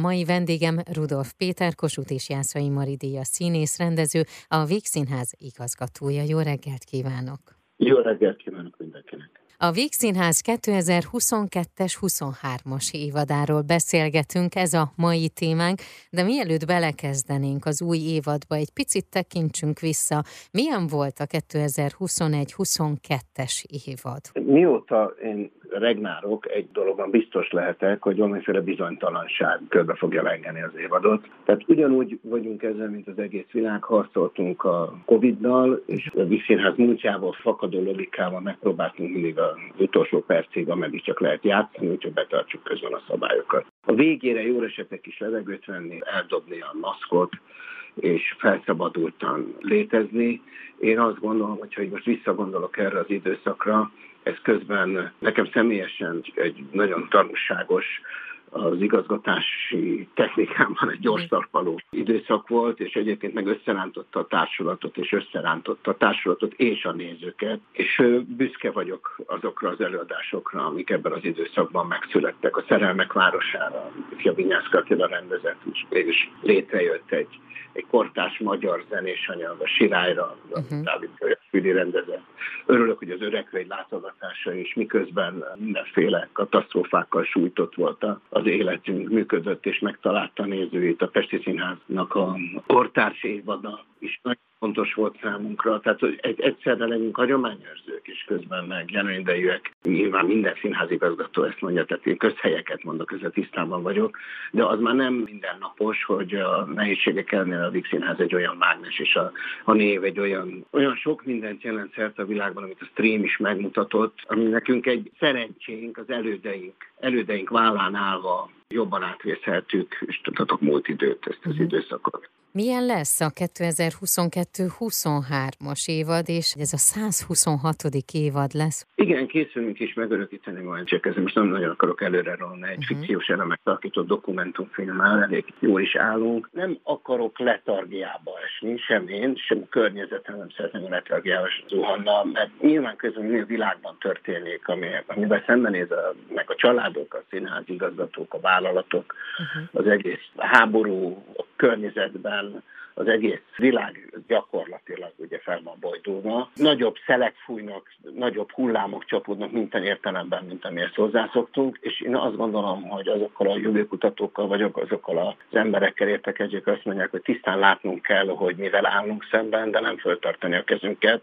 Mai vendégem Rudolf Péter, Kossuth és Jászai Maridia színész, rendező, a Víg Színház igazgatója. Jó reggelt kívánok! Jó reggelt kívánok mindenkinek! A Víg Színház 2022-es 23-as évadáról beszélgetünk, ez a mai témánk, de mielőtt belekezdenénk az új évadba, egy picit tekintsünk vissza. Milyen volt a 2021-22-es évad? Mióta én regnárok, egy dologban biztos lehetek, hogy valamiféle bizonytalanság körbe fogja lengeni az évadot. Tehát ugyanúgy vagyunk ezzel, mint az egész világ, harcoltunk a Covid-dal, és a Vígszínház múltjából fakadó logikával megpróbáltunk mindig az utolsó percig, ameddig csak lehet játszani, úgyhogy betartsuk közben a szabályokat. A végére jó esetek is levegőt venni, eldobni a maszkot, és felszabadultan létezni. Én azt gondolom, hogy ha most visszagondolok erre az időszakra, ez közben nekem személyesen egy nagyon tanulságos az igazgatási technikámban egy gyors talpaló időszak volt, és egyébként meg összerántotta a társulatot, és összerántotta a társulatot és a nézőket, és büszke vagyok azokra az előadásokra, amik ebben az időszakban megszülettek. A Szerelmek Városára, Fia Vinyászka Attila rendezett, és mégis létrejött egy, egy kortás magyar zenés anyag, a Sirályra, uh-huh. Dávid Füli rendezett. Örülök, hogy az öregre egy látogatása is miközben mindenféle katasztrófákkal sújtott volt az életünk, működött és megtalálta nézőit. A Pesti Színháznak a kortárs évada is nagyon fontos volt számunkra. Tehát hogy egy, egyszerre legyünk hagyományőrzők, és közben meg jelenidejűek. Nyilván minden színházigazgató ezt mondja, tehát én közhelyeket mondok, ezzel tisztában vagyok, de az már nem mindennapos, hogy a nehézségek ellenére a Víg Színház egy olyan mágnes, és a, a név egy olyan, olyan sok mindent jelent szerte a világban, amit a stream is megmutatott, ami nekünk egy szerencsénk, az elődeink, elődeink vállán állva jobban átvészeltük, és tudhatok múlt időt, ezt az uh-huh. időszakot. Milyen lesz a 2022-23-as évad, és ez a 126. évad lesz? Igen, készülünk is megörökíteni majd, csak ezzel most nem nagyon akarok előre rolni egy uh-huh. fikciós elemek alakított dokumentumfilmmel, elég jól is állunk. Nem akarok letargiába esni, sem én, sem a környezetem nem szeretném a letargiába zuhanna, mert nyilván közben mi a világban történik, ami, amivel szembenéz a, meg a családok, a színház igazgatók, a vállalatok, uh-huh. az egész háború a környezetben, az egész világ gyakorlatilag ugye fel van bojdulva. Nagyobb szelek fújnak, nagyobb hullámok csapódnak minden értelemben, mint amihez hozzászoktunk, és én azt gondolom, hogy azokkal a jövőkutatókkal vagyok, azokkal az emberekkel értekezők azt mondják, hogy tisztán látnunk kell, hogy mivel állunk szemben, de nem föltartani a kezünket,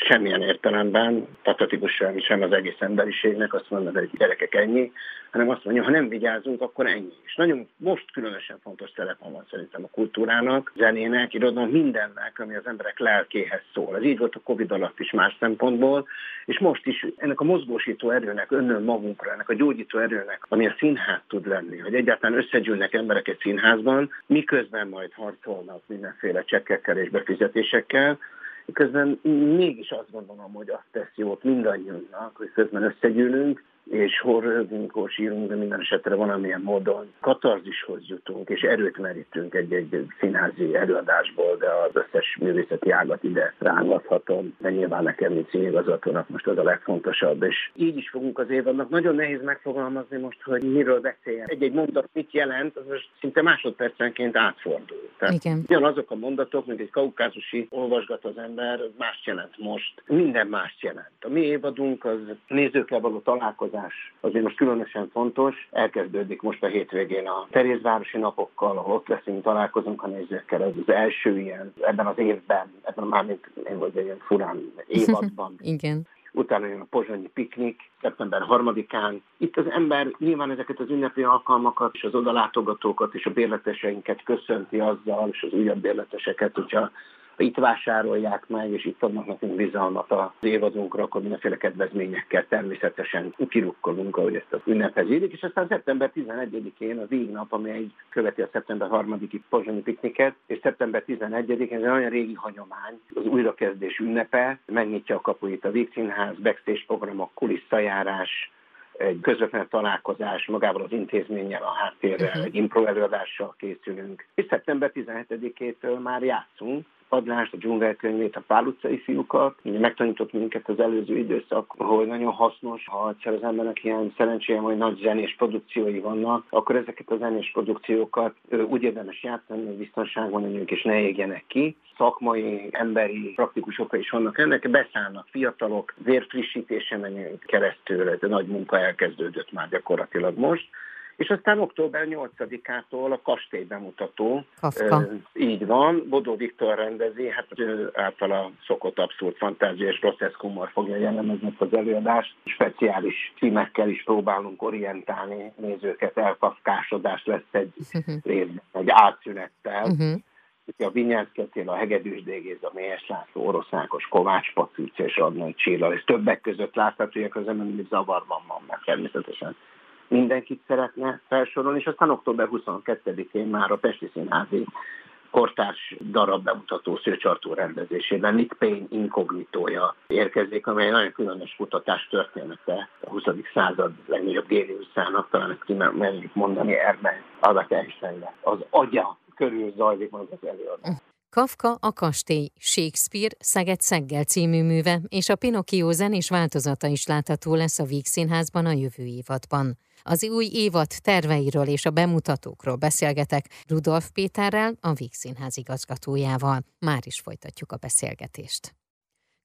semmilyen értelemben, patetikusan sem az egész emberiségnek, azt mondom, hogy gyerekek ennyi, hanem azt mondja, ha nem vigyázunk, akkor ennyi. És nagyon most különösen fontos szerepe van szerintem a kultúrának, zenének, irodalom, mindennek, ami az emberek lelkéhez szól. Ez így volt a Covid alatt is más szempontból, és most is ennek a mozgósító erőnek, önnön magunkra, ennek a gyógyító erőnek, ami a színház tud lenni, hogy egyáltalán összegyűlnek emberek egy színházban, miközben majd harcolnak mindenféle csekkekkel és befizetésekkel, Közben mégis azt gondolom, hogy azt tesz jót mindannyiunknak, hogy közben összegyűlünk, és hol röhögünk, hol sírunk, de minden esetre valamilyen módon katarzishoz jutunk, és erőt merítünk egy-egy színházi előadásból, de az összes művészeti ágat ide rángathatom, de nyilván nekem, mint színigazgatónak most az a legfontosabb, és így is fogunk az évadnak. Nagyon nehéz megfogalmazni most, hogy miről beszéljen. Egy-egy mondat mit jelent, az most szinte másodpercenként átfordul. Tehát Igen. ugyanazok a mondatok, mint egy kaukázusi olvasgat az ember, más jelent most. Minden más jelent. A mi évadunk az nézőkkel való találkozás találkozás azért most különösen fontos. Elkezdődik most a hétvégén a Terézvárosi napokkal, ahol ott leszünk, találkozunk a nézőkkel. Ez az első ilyen ebben az évben, ebben már mint én vagy ilyen furán évadban. Igen utána jön a pozsonyi piknik, szeptember harmadikán. Itt az ember nyilván ezeket az ünnepi alkalmakat és az odalátogatókat és a bérleteseinket köszönti azzal, és az újabb bérleteseket, hogyha itt vásárolják meg, és itt adnak nekünk bizalmat az évadunkra, akkor mindenféle kedvezményekkel természetesen kirukkolunk, ahogy ezt az ünnephez érik, és aztán szeptember 11-én az nap, amely követi a szeptember 3-i pozsonyi pikniket, és szeptember 11-én ez egy olyan régi hagyomány, az újrakezdés ünnepe, megnyitja a kapuit a Víg Színház, backstage programok, kulisszajárás, egy közvetlen találkozás magával az intézménnyel, a háttérrel, egy impro előadással készülünk. És szeptember 17-től már játszunk, padlást, a dzsungelkönyvét, a pál utcai fiúkat. Megtanított minket az előző időszak, hogy nagyon hasznos, ha egyszer az embernek ilyen szerencséje, hogy nagy zenés produkciói vannak, akkor ezeket a zenés produkciókat úgy érdemes játszani, hogy biztonságban legyünk és ne égjenek ki. Szakmai, emberi, praktikus oka is vannak ennek, beszállnak fiatalok, vérfrissítése menjünk keresztül, ez a nagy munka elkezdődött már gyakorlatilag most és aztán október 8-ától a kastély bemutató. Kafka. így van, Bodó Viktor rendezi, hát ő általa szokott abszolút fantázia és groteszk humor fogja jellemezni az előadást. Speciális címekkel is próbálunk orientálni nézőket, elkafkásodás lesz egy részben, egy átszünettel. Uh-huh a Vinyánszketél, a Hegedűs Dégéz, a Mélyes László, Oroszákos, Kovács Patricia és Adnai Csilla, és többek között láthatóak az ember, zavarban van, mert természetesen mindenkit szeretne felsorolni, és aztán október 22-én már a Pesti Színházi kortárs darab bemutató szőcsartó rendezésében Nick Payne inkognitója érkezik, amely nagyon különös kutatás története a 20. század legnagyobb géniuszának, talán ezt kimerjük mondani, Ernest Albert einstein Az agya körül zajlik majd az előadás. Kafka a kastély, Shakespeare Szeged Szeggel című műve és a Pinocchio zenés változata is látható lesz a Víg Színházban a jövő évadban. Az új évad terveiről és a bemutatókról beszélgetek Rudolf Péterrel, a Víg Színház igazgatójával. Már is folytatjuk a beszélgetést.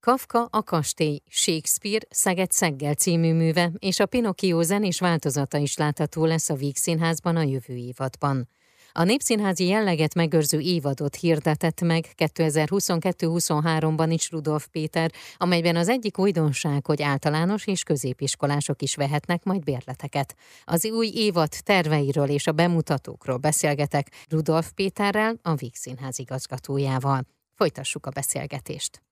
Kafka a kastély, Shakespeare Szeged Szeggel című műve és a Pinocchio zenés változata is látható lesz a Víg Színházban a jövő évadban. A Népszínházi jelleget megőrző évadot hirdetett meg 2022-23-ban is Rudolf Péter, amelyben az egyik újdonság, hogy általános és középiskolások is vehetnek majd bérleteket. Az új évad terveiről és a bemutatókról beszélgetek Rudolf Péterrel, a Víg Színház igazgatójával. Folytassuk a beszélgetést.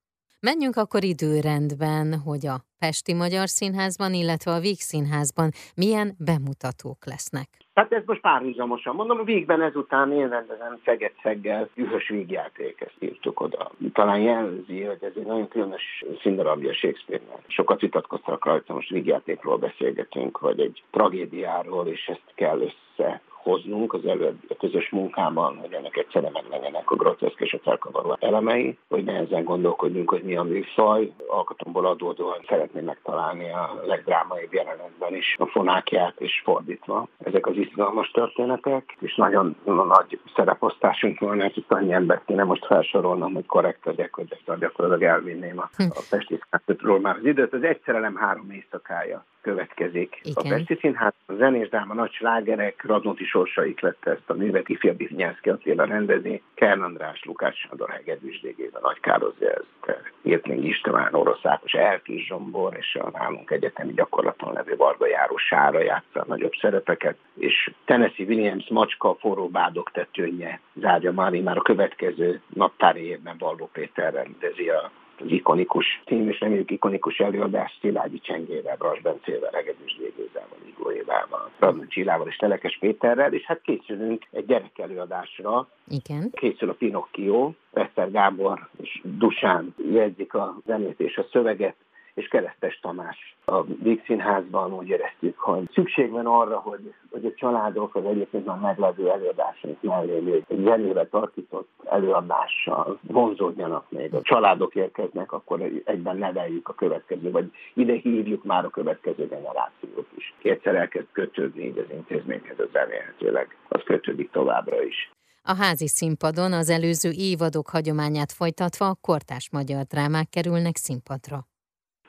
Menjünk akkor időrendben, hogy a Pesti Magyar Színházban, illetve a Víg Színházban milyen bemutatók lesznek. Hát ez most párhuzamosan mondom, végben ezután én rendezem Szeged-Szeggel ühös vígjáték, ezt írtuk oda. Talán jelzi, hogy ez egy nagyon különös színdarabja Shakespeare-nek. Sokat vitatkoztak rajta, most vígjátékról beszélgetünk, vagy egy tragédiáról, és ezt kell össze hoznunk az előbb a közös munkában, hogy ennek egyszerre meglegyenek a groteszk és a felkavaró elemei, hogy nehezen gondolkodjunk, hogy mi a műfaj. Alkatomból adódóan szeretném megtalálni a legdrámaibb jelenetben is a fonákját, és fordítva. Ezek az izgalmas történetek, és nagyon nagy szereposztásunk van, mert itt annyi embert kéne most felsorolnom, hogy korrekt legyek, hogy ezt gyakorlatilag elvinném a, a már az időt. Az egyszerre nem három éjszakája következik. Igen. A Pesti Színház, a zenés dráma, nagy slágerek, Radnóti sorsaik lett ezt a művet, ifjabb Nyászki Attila rendezi, Kern András, Lukács Sándor, Hegedűs a Nagy Károly Jelzte, Irtling István, Oroszákos, Elkis Zsombor, és a nálunk egyetemi gyakorlaton levő Varga Járó Sára játsza nagyobb szerepeket, és Tennessee Williams Macska forró bádok tetőnye zárja már, már a következő naptári évben Balbó Péter rendezi a az ikonikus cím, és reméljük ikonikus előadás Szilágyi Csengével, Bras Bencével, Regedűs Végőzával, Igó Évával, Radnó Csillával és Telekes Péterrel, és hát készülünk egy gyerek előadásra. Igen. Készül a Pinocchio, Eszter Gábor és Dusán jegyzik a zenét és a szöveget, és Keresztes Tamás a Víg Színházban úgy éreztük, hogy szükség van arra, hogy, hogy a családok az egyébként már meglevő előadásaink mellé egy zenébe tartított előadással vonzódjanak még. A családok érkeznek, akkor egyben neveljük a következő, vagy ide hívjuk már a következő generációt is. Kétszer elkezd kötődni így az intézményhez az remélhetőleg, az kötődik továbbra is. A házi színpadon az előző évadok hagyományát folytatva a kortás magyar drámák kerülnek színpadra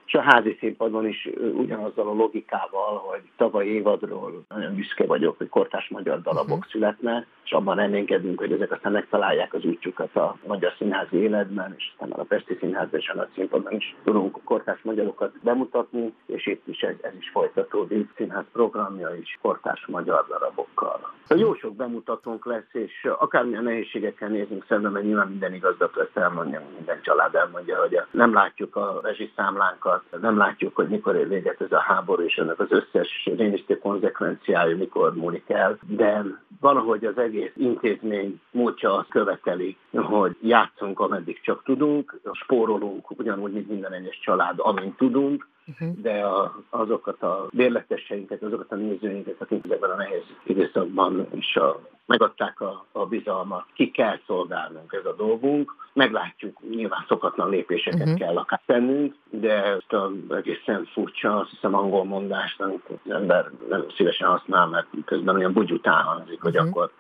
és a házi színpadon is ugyanazzal a logikával, hogy tavaly évadról nagyon büszke vagyok, hogy kortás magyar darabok uh-huh. születnek, és abban reménykedünk, hogy ezek aztán megtalálják az útjukat a magyar színházi életben, és aztán már a Pesti Színházban és a nagy színpadon is tudunk kortás magyarokat bemutatni, és itt is ez, ez is folytatódik, színház programja is kortás magyar darabokkal. Jó sok bemutatónk lesz, és akármilyen nehézségekkel nézünk szemben, mert nyilván minden igazgató ezt elmondja, minden család elmondja, hogy nem látjuk a rezsiszámlánkat, nem látjuk, hogy mikor ér véget ez a háború, és ennek az összes rémisztő konzekvenciája mikor múlik el, de valahogy az egész intézmény múltja azt követeli, hogy játszunk, ameddig csak tudunk, spórolunk, ugyanúgy, mint minden egyes család, amint tudunk, uh-huh. de a, azokat a bérleteseinket, azokat a nézőinket, akik ebben a nehéz időszakban is a, megadták a, a bizalmat, ki kell szolgálnunk, ez a dolgunk. Meglátjuk, nyilván szokatlan lépéseket uh-huh. kell akár tennünk, de ezt a egészen furcsa, azt hiszem angol mondást, az ember nem szívesen használ, mert közben olyan bugyután hangzik, hogy uh-huh. akkor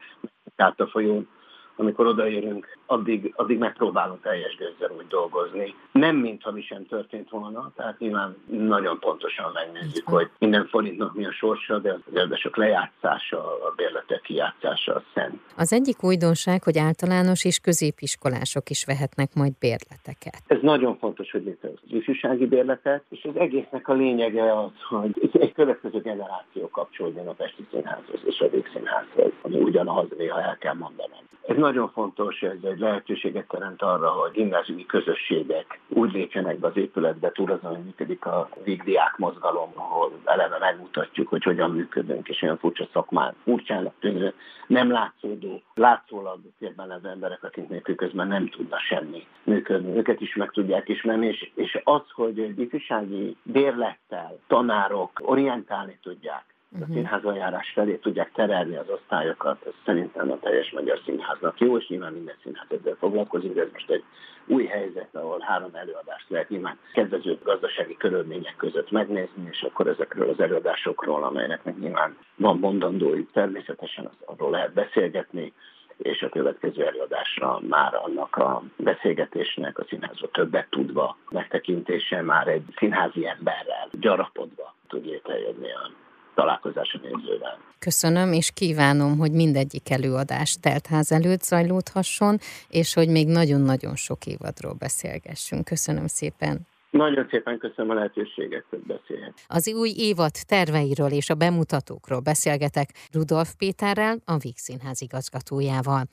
át a folyón amikor odaérünk, addig, addig megpróbálunk teljes gőzzel úgy dolgozni. Nem mintha mi sem történt volna, tehát nyilván nagyon pontosan megnézzük, hogy minden forintnak mi a sorsa, de az érdesek lejátszása, a bérletek kijátszása a szent. Az egyik újdonság, hogy általános és középiskolások is vehetnek majd bérleteket. Ez nagyon fontos, hogy létrehoz az ifjúsági bérletet, és az egésznek a lényege az, hogy egy következő generáció kapcsolódjon a Pesti Színházhoz és a Végszínházhoz, ami ugyanaz, néha el kell mondanom. Ez nagyon fontos, ez egy lehetőséget teremt arra, hogy gimnáziumi közösségek úgy lépjenek be az épületbe, túl azon, hogy működik a végdiák mozgalom, ahol eleve megmutatjuk, hogy hogyan működünk, és olyan furcsa szakmán, furcsának tűnő, nem látszódó, látszólag térben az emberek, akiknek közben nem tudna semmi működni. Őket is meg tudják ismerni, és, és az, hogy ifjúsági bérlettel tanárok orientálni tudják a mhm. színházajárás felé tudják terelni az osztályokat, ez szerintem a teljes magyar színháznak jó, és nyilván minden színház ezzel foglalkozik, de ez most egy új helyzet, ahol három előadást lehet nyilván kedvező gazdasági körülmények között megnézni, és akkor ezekről az előadásokról, amelyeknek nyilván van mondandójuk, természetesen az, arról lehet beszélgetni, és a következő előadásra már annak a beszélgetésnek a színházról többet tudva, megtekintése már egy színházi emberrel gyarapodva tud létrejönni a találkozás a nézővel. Köszönöm, és kívánom, hogy mindegyik előadás teltház előtt zajlódhasson, és hogy még nagyon-nagyon sok évadról beszélgessünk. Köszönöm szépen. Nagyon szépen köszönöm a lehetőséget, hogy beszélhet. Az új évad terveiről és a bemutatókról beszélgetek Rudolf Péterrel, a Víg Színház igazgatójával.